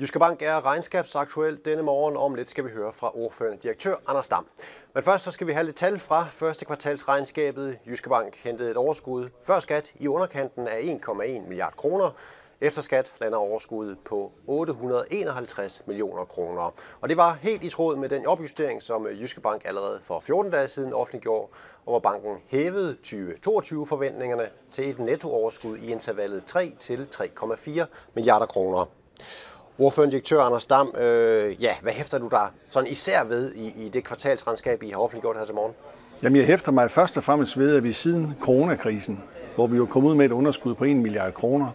Jyske Bank er regnskabsaktuel denne morgen. Om lidt skal vi høre fra ordførende direktør Anders Dam. Men først så skal vi have lidt tal fra første kvartalsregnskabet. Jyske Bank hentede et overskud før skat i underkanten af 1,1 milliard kroner. Efter skat lander overskuddet på 851 millioner kroner. Og det var helt i tråd med den opjustering, som Jyske Bank allerede for 14 dage siden offentliggjorde, og hvor banken hævede 2022 forventningerne til et nettooverskud i intervallet 3 til 3,4 milliarder kroner. Ordførende direktør Anders Dam, øh, ja, hvad hæfter du der sådan især ved i, i det kvartalsregnskab, I har offentliggjort her til morgen? Jamen, jeg hæfter mig først og fremmest ved, at vi siden coronakrisen, hvor vi jo kom ud med et underskud på 1 milliard kroner,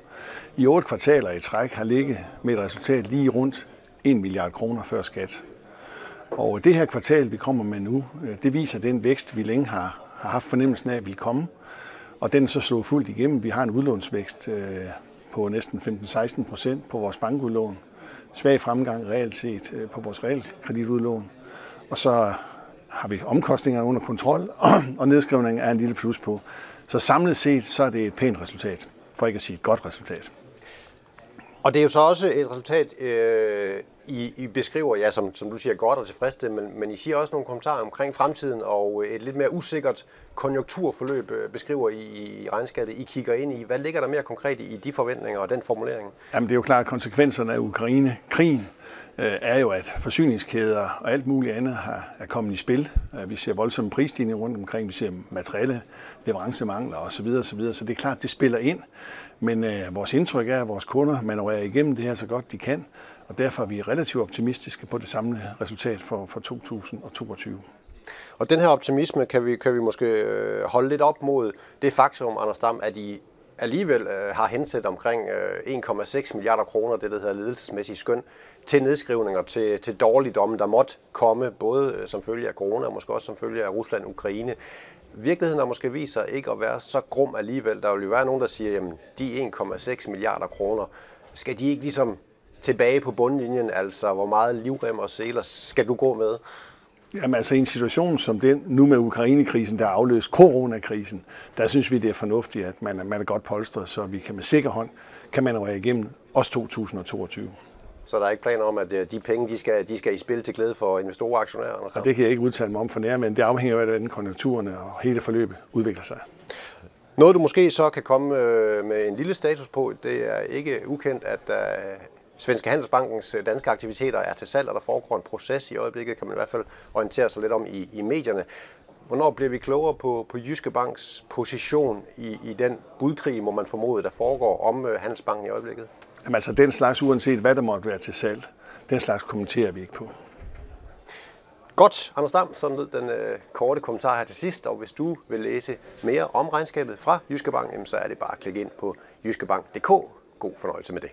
i otte kvartaler i træk har ligget med et resultat lige rundt 1 milliard kroner før skat. Og det her kvartal, vi kommer med nu, øh, det viser den vækst, vi længe har, har haft fornemmelsen af, vil komme. Og den er så slået fuldt igennem. Vi har en udlånsvækst øh, på næsten 15-16 procent på vores bankudlån. Svag fremgang reelt set øh, på vores realkreditudlån. Og så har vi omkostningerne under kontrol, og nedskrivningen er en lille plus på. Så samlet set, så er det et pænt resultat, for ikke at sige et godt resultat. Og det er jo så også et resultat, øh, i, I beskriver, ja, som, som du siger, godt og tilfredsstillende, men, men I siger også nogle kommentarer omkring fremtiden og øh, et lidt mere usikkert konjunkturforløb øh, beskriver I i regnskabet. I kigger ind i. Hvad ligger der mere konkret i de forventninger og den formulering? Jamen det er jo klart, at konsekvenserne af Ukraine-krigen øh, er jo, at forsyningskæder og alt muligt andet har, er kommet i spil. Vi ser voldsomme prisstigninger rundt omkring, vi ser materielle leverancemangler osv. osv. Så det er klart, det spiller ind. Men øh, vores indtryk er, at vores kunder manøvrerer igennem det her så godt de kan, og derfor er vi relativt optimistiske på det samlede resultat for, for 2022. Og den her optimisme kan vi, kan vi måske øh, holde lidt op mod det faktum, Anders Dam, at I alligevel øh, har hensat omkring øh, 1,6 milliarder kroner, det der hedder ledelsesmæssige skøn, til nedskrivninger, til, til dårligdomme, der måtte komme, både øh, som følge af corona og måske også som følge af Rusland-Ukraine. Virkeligheden har måske vist sig ikke at være så grum alligevel. Der vil jo være nogen, der siger, at de 1,6 milliarder kroner, skal de ikke ligesom tilbage på bundlinjen, altså hvor meget livrem og seler skal du gå med? Jamen altså i en situation som den, nu med Ukrainekrisen, der er afløst coronakrisen, der synes vi, det er fornuftigt, at man, man er godt polstret, så vi kan med sikker hånd kan man være igennem også 2022. Så der er ikke planer om, at øh, de penge, de skal, de skal i spil til glæde for investorer og aktionærer? Og det kan jeg ikke udtale mig om for nær, men det afhænger af, hvordan konjunkturerne og hele forløbet udvikler sig. Noget du måske så kan komme øh, med en lille status på, det er ikke ukendt, at uh, Svenske Handelsbankens danske aktiviteter er til salg, og der foregår en proces i øjeblikket, kan man i hvert fald orientere sig lidt om i, i medierne. Hvornår bliver vi klogere på, på Jyske Banks position i, i den budkrig, må man formode, der foregår om uh, Handelsbanken i øjeblikket? Jamen altså den slags, uanset hvad der måtte være til salg, den slags kommenterer vi ikke på. Godt, Anders Dam, sådan lød den øh, korte kommentar her til sidst, og hvis du vil læse mere om regnskabet fra Jyske Bank, så er det bare at klikke ind på jyskebank.dk. God fornøjelse med det.